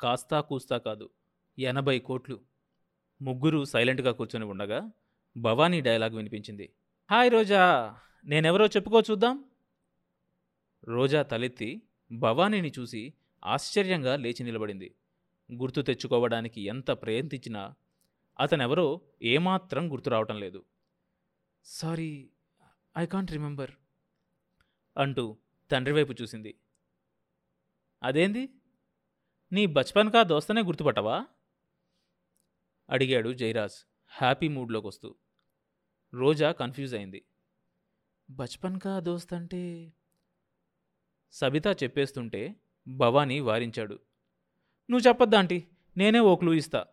కాస్తా కూస్తా కాదు ఎనభై కోట్లు. ముగ్గురు సైలెంట్గా కూర్చొని ఉండగా భవానీ డైలాగ్ వినిపించింది. హాయ్ రోజా నేనెవరో చెప్పుకో చూద్దాం. రోజా తలెత్తి భవానీని చూసి ఆశ్చర్యంగా లేచి నిలబడింది. గుర్తు తెచ్చుకోవడానికి ఎంత ప్రయత్నించినా అతనెవరో ఏమాత్రం గుర్తు రావటం లేదు. సారీ ఐ కాంట్ రిమెంబర్ అంటూ తండ్రి వైపు చూసింది. అదేంది? నీ బచ్పన్ కా దోస్తనే గుర్తుపట్టవా? అడిగాడు జయరాజ్ హ్యాపీ మూడ్లోకి వస్తూ రోజా కన్ఫ్యూజ్ అయింది. బచ్పన్ కా దోస్త్ అంటే సబిత చెప్పేస్తుంటే భవానీ వారించాడు. నువ్వు చెప్పొద్దాంటి నేనే ఓ క్లూ ఇస్తా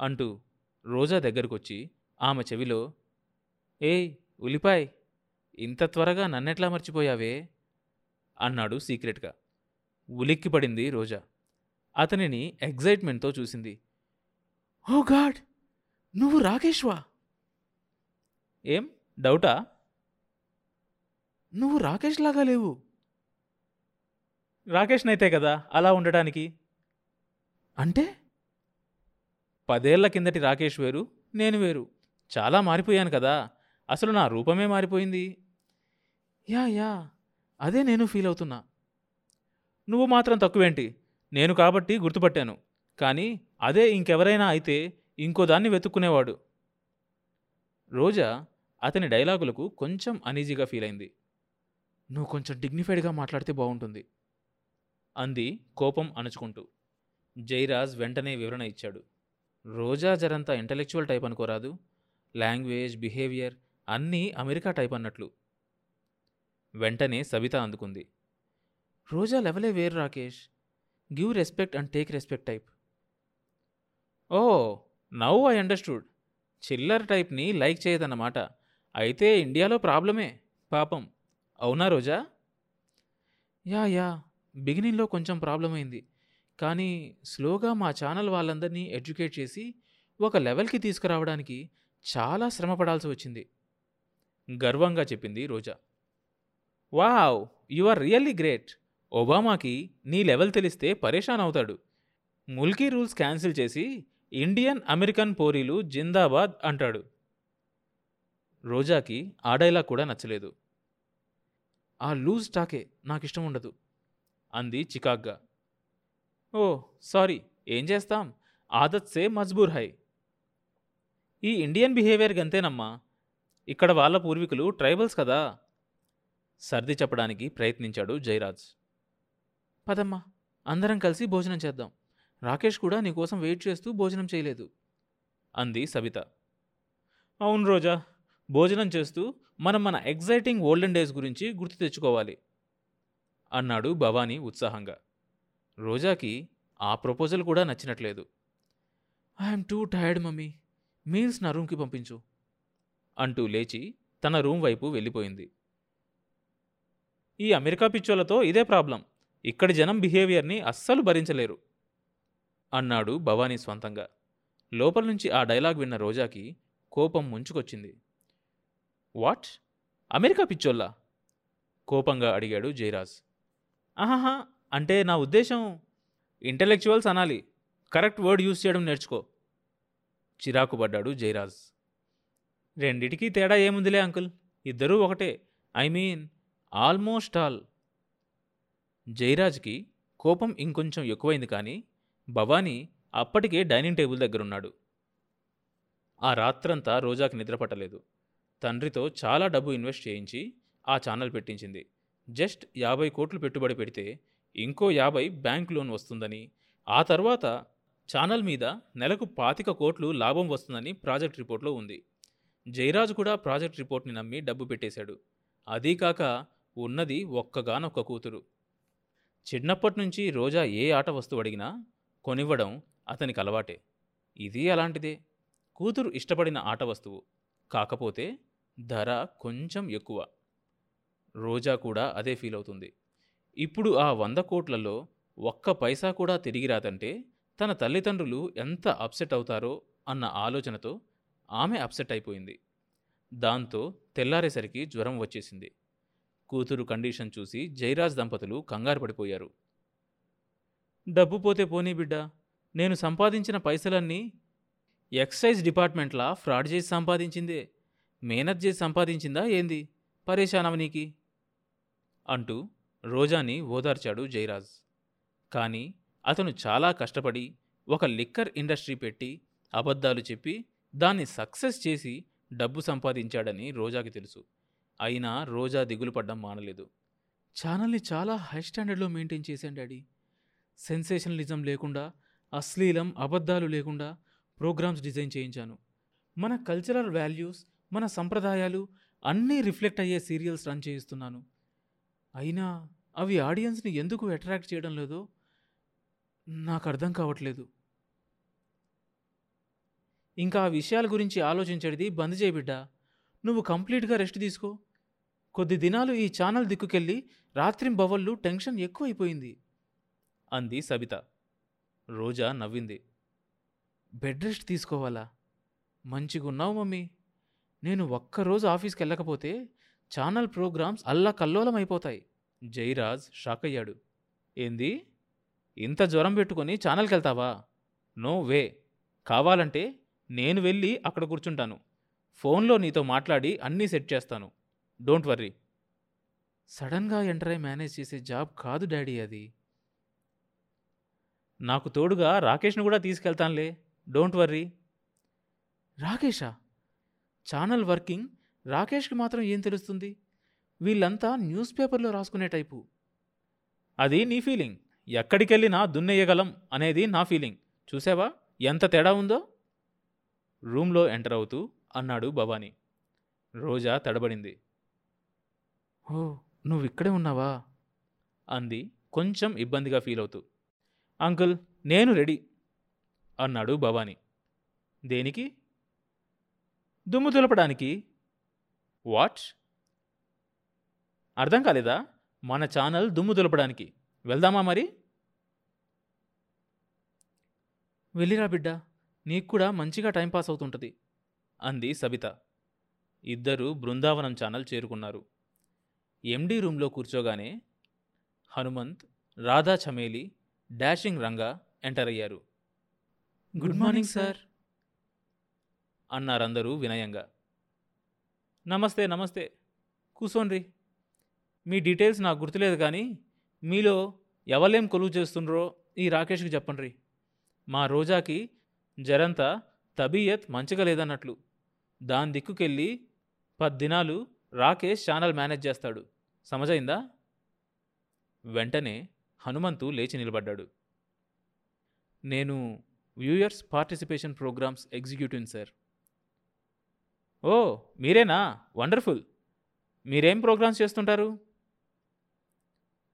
అంటూ రోజా దగ్గరకొచ్చి ఆమె చెవిలో ఏయ్ ఉలిపాయ్ ఇంత త్వరగా నన్నెట్లా మర్చిపోయావే? అన్నాడు సీక్రెట్గా. ఉలిక్కిపడింది రోజా. అతనిని ఎగ్జైట్మెంట్తో చూసింది. Oh God! నువ్వు రాకేష్వా? ఏం? డౌటా? నువ్వు రాకేష్ లాగా లేవు. రాకేష్నైతే కదా అలా ఉండటానికి? అంటే? పదేళ్ళ కిందటి రాకేష్ వేరు నేను వేరు. చాలా మారిపోయాను కదా అసలు నా రూపమే మారిపోయింది. యా యా అదే నేను ఫీల్ అవుతున్నా. నువ్వు మాత్రం తక్కువేంటి? నేను కాబట్టి గుర్తుపట్టాను. కానీ అదే ఇంకెవరైనా అయితే ఇంకో దాన్ని వెతుక్కునేవాడు. రోజా అతని డైలాగులకు కొంచెం అనీజీగా ఫీల్ అయింది నువ్వు కొంచెం డిగ్నిఫైడ్గా మాట్లాడితే బాగుంటుంది అంది కోపం అణుచుకుంటూ. జైరాజ్ వెంటనే వివరణ ఇచ్చాడు. రోజా జరంతా ఇంటలెక్చువల్ టైప్ అనుకోరాదు. లాంగ్వేజ్ బిహేవియర్ అన్నీ అమెరికా టైప్ అన్నట్లు. వెంటనే సబిత అందుకుంది. రోజా లెవలే వేరు Rakesh. Give respect and take respect type. Oh now I understood. చిల్లర్ టైప్ని లైక్ చేయదన్నమాట. అయితే ఇండియాలో ప్రాబ్లమే పాపం. అవునా రోజా? యా యా బిగినింగ్లో కొంచెం ప్రాబ్లం అయింది. కానీ స్లోగా మా ఛానల్ వాళ్ళందరినీ ఎడ్యుకేట్ చేసి ఒక లెవెల్కి తీసుకురావడానికి చాలా శ్రమ పడాల్సి వచ్చింది. గర్వంగా చెప్పింది Roja. Wow you are really great. ఒబామాకి నీ లెవెల్ తెలిస్తే పరేషాన్ అవుతాడు. ముల్కీ రూల్స్ క్యాన్సిల్ చేసి ఇండియన్ అమెరికన్ పోరీలు జిందాబాద్ అంటాడు. రోజాకి ఆ డైలాగ్ కూడా నచ్చలేదు. ఆ లూజ్ టాకే నాకిష్టం ఉండదు అంది చికాగ్గా. ఓ సారీ ఏం చేస్తాం? ఆదత్సే మజ్బూర్ హై. ఈ ఇండియన్ బిహేవియర్ గంతేనమ్మా. ఇక్కడ వాళ్ళ పూర్వీకులు ట్రైబల్స్ కదా సర్ది చెప్పడానికి ప్రయత్నించాడు జయరాజ్ పదమ్మా అందరం కలిసి భోజనం చేద్దాం. రాకేష్ కూడా నీకోసం వెయిట్ చేస్తూ భోజనం చేయలేదు. అంది సబిత. అవును రోజా భోజనం చేస్తూ మనం మన ఎగ్జైటింగ్ ఓల్డెన్ డేస్ గురించి గుర్తు తెచ్చుకోవాలి అన్నాడు భవానీ ఉత్సాహంగా. రోజాకి ఆ ప్రపోజల్ కూడా నచ్చినట్లేదు. I'm too tired mummy. Meals నా రూమ్కి పంపించు అంటూ లేచి తన రూమ్ వైపు వెళ్ళిపోయింది. ఈ అమెరికా పిచ్చోలతో ఇదే ప్రాబ్లం. ఇక్కడి జనం బిహేవియర్ని అస్సలు భరించలేరు అన్నాడు భవానీ స్వంతంగా. లోపల నుంచి ఆ డైలాగ్ విన్న రోజాకి కోపం ముంచుకొచ్చింది. వాట్? అమెరికా పిచ్చోల్లా కోపంగా అడిగాడు జయరాజ్. ఆహాహా అంటే నా ఉద్దేశం ఇంటలెక్చువల్స్ అనాలి. కరెక్ట్ వర్డ్ యూజ్ చేయడం నేర్చుకో. చిరాకు పడ్డాడు జయరాజ్. రెండిటికీ తేడా ఏముందిలే అంకుల్? ఇద్దరూ ఒకటే. I mean almost all. జయరాజ్కి కోపం ఇంకొంచెం ఎక్కువైంది కానీ భవానీ అప్పటికే డైనింగ్ టేబుల్ దగ్గరున్నాడు. ఆ రాత్రంతా రోజాకి నిద్రపట్టలేదు తండ్రితో చాలా డబ్బు ఇన్వెస్ట్ చేయించి ఆ ఛానల్ పెట్టించింది. జస్ట్ యాభై కోట్లు పెట్టుబడి పెడితే ఇంకో యాభై బ్యాంక్ లోన్ వస్తుందని ఆ తర్వాత ఛానల్ మీద నెలకు పాతిక కోట్లు లాభం వస్తుందని ప్రాజెక్ట్ రిపోర్ట్లో ఉంది. జయరాజ్ కూడా ప్రాజెక్ట్ రిపోర్ట్ని నమ్మి డబ్బు పెట్టేశాడు. అదీకాక ఉన్నది ఒక్కగానొక్క కూతురు. చిన్నప్పటి నుంచి రోజా ఏ ఆట వస్తువు అడిగినా కొనివ్వడం అతనికి అలవాటే. ఇది అలాంటిదే. కూతురు ఇష్టపడిన ఆట వస్తువు. కాకపోతే ధర కొంచెం ఎక్కువ. రోజా కూడా అదే ఫీల్ అవుతుంది. ఇప్పుడు ఆ వంద కోట్లలో ఒక్క పైసా కూడా తిరిగి రాదంటే తన తల్లిదండ్రులు ఎంత అప్సెట్ అవుతారో అన్న ఆలోచనతో ఆమె అప్సెట్ అయిపోయింది. దాంతో తెల్లారేసరికి జ్వరం వచ్చేసింది. కూతురు కండిషన్ చూసి జయరాజ్ దంపతులు కంగారు పడిపోయారు. డబ్బు పోతే పోనీ బిడ్డ నేను సంపాదించిన పైసలన్నీ ఎక్సైజ్ డిపార్ట్మెంట్లా ఫ్రాడ్ చేసి సంపాదించిందే. మేనత్ చేసి సంపాదించిందా ఏంది? పరేషానవనీకి అంటూ రోజాని ఓదార్చాడు జయరాజ్ కానీ అతను చాలా కష్టపడి ఒక లిక్కర్ ఇండస్ట్రీ పెట్టి అబద్ధాలు చెప్పి దాన్ని సక్సెస్ చేసి డబ్బు సంపాదించాడని రోజాకి తెలుసు. అయినా రోజా దిగులు పడ్డం మానలేదు. ఛానల్ని చాలా హై స్టాండర్డ్లో మెయింటైన్ చేశాను డాడీ. సెన్సేషనలిజం లేకుండా అశ్లీలం అబద్ధాలు లేకుండా ప్రోగ్రామ్స్ డిజైన్ చేయించాను. మన కల్చరల్ వాల్యూస్ మన సంప్రదాయాలు అన్నీ రిఫ్లెక్ట్ అయ్యే సీరియల్స్ రన్ చేయిస్తున్నాను. అయినా అవి ఆడియన్స్ని ఎందుకు అట్రాక్ట్ చేయడం లేదో నాకు అర్థం కావట్లేదు. ఇంకా ఆ విషయాల గురించి ఆలోచించేది బంద్ చేయబిడ్డా నువ్వు కంప్లీట్గా రెస్ట్ తీసుకో. కొద్ది దినాలు ఈ ఛానల్ దిక్కుకెళ్ళి రాత్రింబవళ్ళు టెన్షన్ ఎక్కువైపోయింది. అంది సబిత. రోజా నవ్వింది. బెడ్ రెస్ట్ తీసుకోవాలా? మంచిగున్నావు మమ్మీ. నేను ఒక్కరోజు ఆఫీస్కి వెళ్ళకపోతే ఛానల్ ప్రోగ్రామ్స్ అల్లా కల్లోలం అయిపోతాయి జయరాజ్ షాక్ అయ్యాడు ఏంది? ఇంత జ్వరం పెట్టుకొని ఛానల్కి వెళ్తావా నో వే. కావాలంటే నేను వెళ్ళి అక్కడ కూర్చుంటాను. ఫోన్లో నీతో మాట్లాడి అన్నీ సెట్ చేస్తాను. Don't worry. సడన్గా ఎంటర్ అయి మేనేజ్ చేసే జాబ్ కాదు డాడీ అది. నాకు తోడుగా రాకేష్ను కూడా తీసుకెళ్తానులే. Don't worry. రాకేషా? Channel working? రాకేష్కి మాత్రం ఏం తెలుస్తుంది? వీళ్ళంతా న్యూస్ పేపర్లో రాసుకునే టైపు. అది నీ ఫీలింగ్. ఎక్కడికెళ్ళినా దున్నేయగలం అనేది నా ఫీలింగ్. చూసావా? ఎంత తేడా ఉందో? రూమ్లో ఎంటర్ అవుతూ అన్నాడు భవానీ. రోజా తడబడింది. ఓ నువ్వు ఇక్కడే ఉన్నావా? అంది. కొంచెం ఇబ్బందిగా ఫీల్ అవుతూ. అంకుల్ నేను రెడీ అన్నాడు భవానీ. దేనికి? దుమ్ము దులపడానికి. వాట్? అర్థం కాలేదా? మన ఛానల్ దుమ్ము దులపడానికి. వెళ్దామా మరి? వెళ్ళిరా బిడ్డ నీకు కూడా మంచిగా టైంపాస్ అవుతుంటుంది. అంది సబిత. ఇద్దరు బృందావనం ఛానల్ చేరుకున్నారు. ఎండీ రూమ్లో కూర్చోగానే హనుమంత్ రాధా చమేలి డాషింగ్ రంగా ఎంటర్ అయ్యారు. Good morning sir. అన్నారందరూ వినయంగా. నమస్తే నమస్తే. కూసోండ్రి. మీ డీటెయిల్స్ నాకు గుర్తులేదు కానీ మీలో ఎవలేం కొలువు చేస్తుండ్రో ఈ రాకేష్కి చెప్పండ్రి. మా రోజాకి జరంతా తబీయత్ మంచిగా లేదన్నట్లు. దాని దిక్కుకెళ్ళి పద్దినాలు రాకేష్ ఛానల్ మేనేజ్ చేస్తాడు. సమజైందా వెంటనే హనుమంతు లేచి నిలబడ్డాడు. నేను viewers participation programmes executive sir. Oh మీరేనా? వండర్ఫుల్. మీరేం ప్రోగ్రామ్స్ చేస్తుంటారు?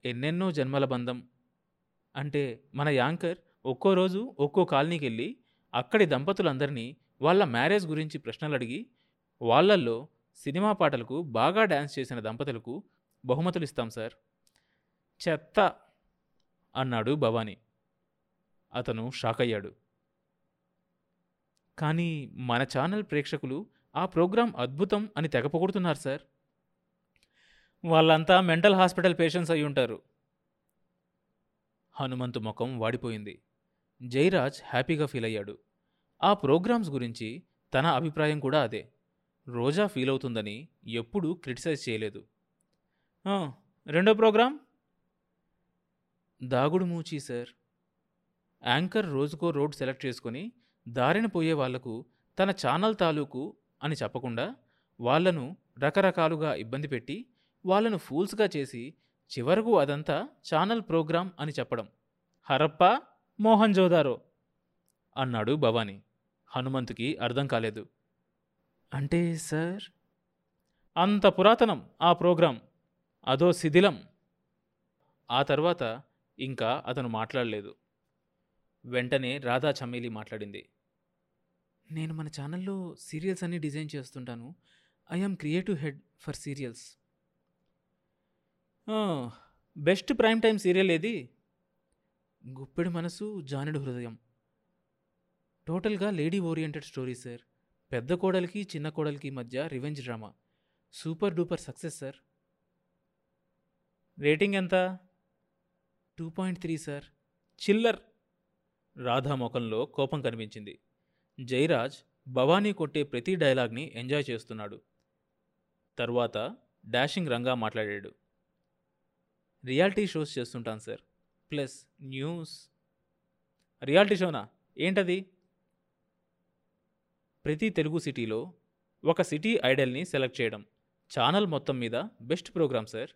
ఎన్నెన్నో జన్మల బంధం. అంటే మన యాంకర్ ఒక్కో రోజు ఒక్కో కాలనీకి వెళ్ళి అక్కడి దంపతులందరినీ వాళ్ళ మ్యారేజ్ గురించి ప్రశ్నలు అడిగి వాళ్ళల్లో సినిమా పాటలకు బాగా డ్యాన్స్ చేసిన దంపతులకు బహుమతులు ఇస్తాం సార్. చెత్త అన్నాడు భవానీ. అతను షాక్ అయ్యాడు. కానీ మన ఛానల్ ప్రేక్షకులు ఆ ప్రోగ్రాం అద్భుతం అని తెగ పొగుడుతున్నారు సార్. వాళ్ళంతా మెంటల్ హాస్పిటల్ పేషెంట్స్ అయి ఉంటారు. హనుమంతు ముఖం వాడిపోయింది. జయరాజ్ హ్యాపీగా ఫీల్ అయ్యాడు. ఆ ప్రోగ్రామ్స్ గురించి తన అభిప్రాయం కూడా అదే. రోజా ఫీల్ అవుతుందని ఎప్పుడూ క్రిటిసైజ్ చేయలేదు. రెండో programme Dagudu Moochi sir. Anchor రోజుకో రోడ్ సెలెక్ట్ చేసుకొని దారిన పోయే వాళ్ళకు తన ఛానల్ తాలూకు అని చెప్పకుండా వాళ్ళను రకరకాలుగా ఇబ్బంది పెట్టి వాళ్ళను ఫూల్స్గా చేసి చివరకు అదంతా ఛానల్ ప్రోగ్రాం అని చెప్పడం. హరప్ప మోహన్ జోదారో అన్నాడు భవానీ. హనుమంతుకి అర్థం కాలేదు. అంటే సార్? అంత పురాతనం ఆ ప్రోగ్రాం. అదో శిథిలం. ఆ తర్వాత ఇంకా అతను మాట్లాడలేదు. వెంటనే రాధా చమేలి మాట్లాడింది. నేను మన ఛానల్లో సీరియల్స్ అన్నీ డిజైన్ చేస్తుంటాను. I'm creative head for serials. Best prime time serial ఏది? గుప్పెడి మనసు జానుడు హృదయం. టోటల్గా లేడీ ఓరియంటెడ్ స్టోరీ సార్. పెద్ద కోడలికి చిన్న కోడలికి మధ్య revenge drama super duper success sir rating ఎంత? టూ పాయింట్ త్రీ సార్ చిల్లర్! రాధా ముఖంలో కోపం కనిపించింది. జయరాజ్ భవానీ కొట్టే ప్రతి డైలాగ్ని ఎంజాయ్ చేస్తున్నాడు. తర్వాత డాషింగ్ రంగా మాట్లాడాడు. రియాలిటీ షోస్ చేస్తుంటాను సార్ ప్లస్ న్యూస్ రియాలిటీ షోనా ఏంటది? ప్రతి తెలుగు సిటీలో ఒక సిటీ ఐడల్ని సెలెక్ట్ చేయడం ఛానల్ మొత్తం మీద బెస్ట్ ప్రోగ్రామ్ సార్.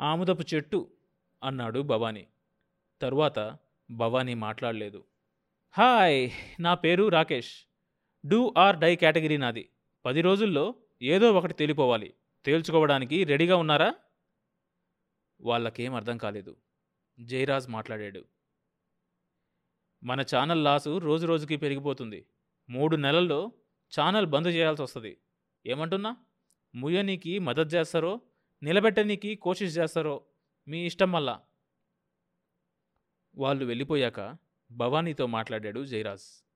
ఆముదపు చెట్టు అన్నాడు భవానీ. తరువాత భవానీ మాట్లాడలేదు. హాయ్ నా పేరు Rakesh. Do or die category నాది. పది రోజుల్లో ఏదో ఒకటి తేలిపోవాలి. తేల్చుకోవడానికి రెడీగా ఉన్నారా? వాళ్ళకేం అర్థం కాలేదు. జయరాజ్ మాట్లాడాడు. మన ఛానల్ లాసు రోజు రోజుకి పెరిగిపోతుంది. మూడు నెలల్లో ఛానల్ బంద్ చేయాల్సి వస్తుంది. ఏమంటున్నా? ముయ్యనీకి మద్దతు చేస్తారో నిలబెట్టనీకి కోషిష్ చేస్తారో మీ ఇష్టం మళ్ళా వాళ్ళు వెళ్ళిపోయాక భవానీతో మాట్లాడాడు జయరాజ్.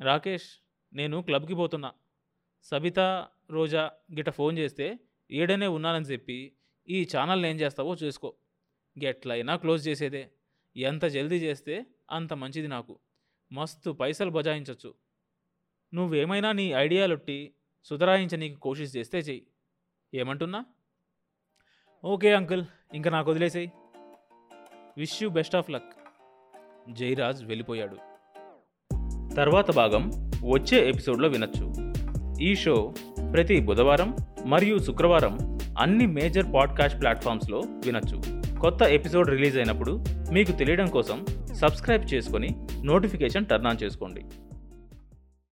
రాకేష్ నేను క్లబ్కి పోతున్నా. సబిత రోజా గిట ఫోన్ చేస్తే ఈడనే ఉన్నానని చెప్పి ఈ ఛానల్ ఏం చేస్తావో చూసుకో. గెట్లయినా క్లోజ్ చేసేదే. ఎంత జల్దీ చేస్తే అంత మంచిది నాకు. మస్తు పైసలు బజాయించవచ్చు నువ్వేమైనా నీ ఐడియాలొట్టి సుధరాయించనీకి కోషిష్ చేస్తే చెయ్యి. ఏమంటున్నా? ఓకే అంకుల్ ఇంకా నాకు వదిలేసేయి. Wish you best of luck. Jayaraj వెళ్ళిపోయాడు. తర్వాత భాగం వచ్చే ఎపిసోడ్లో వినొచ్చు. ఈ షో ప్రతి బుధవారం మరియు శుక్రవారం అన్ని మేజర్ పాడ్కాస్ట్ ప్లాట్ఫామ్స్లో వినొచ్చు. కొత్త ఎపిసోడ్ రిలీజ్ అయినప్పుడు మీకు తెలియడం కోసం సబ్స్క్రైబ్ చేసుకొని నోటిఫికేషన్ టర్న్ ఆన్ చేసుకోండి.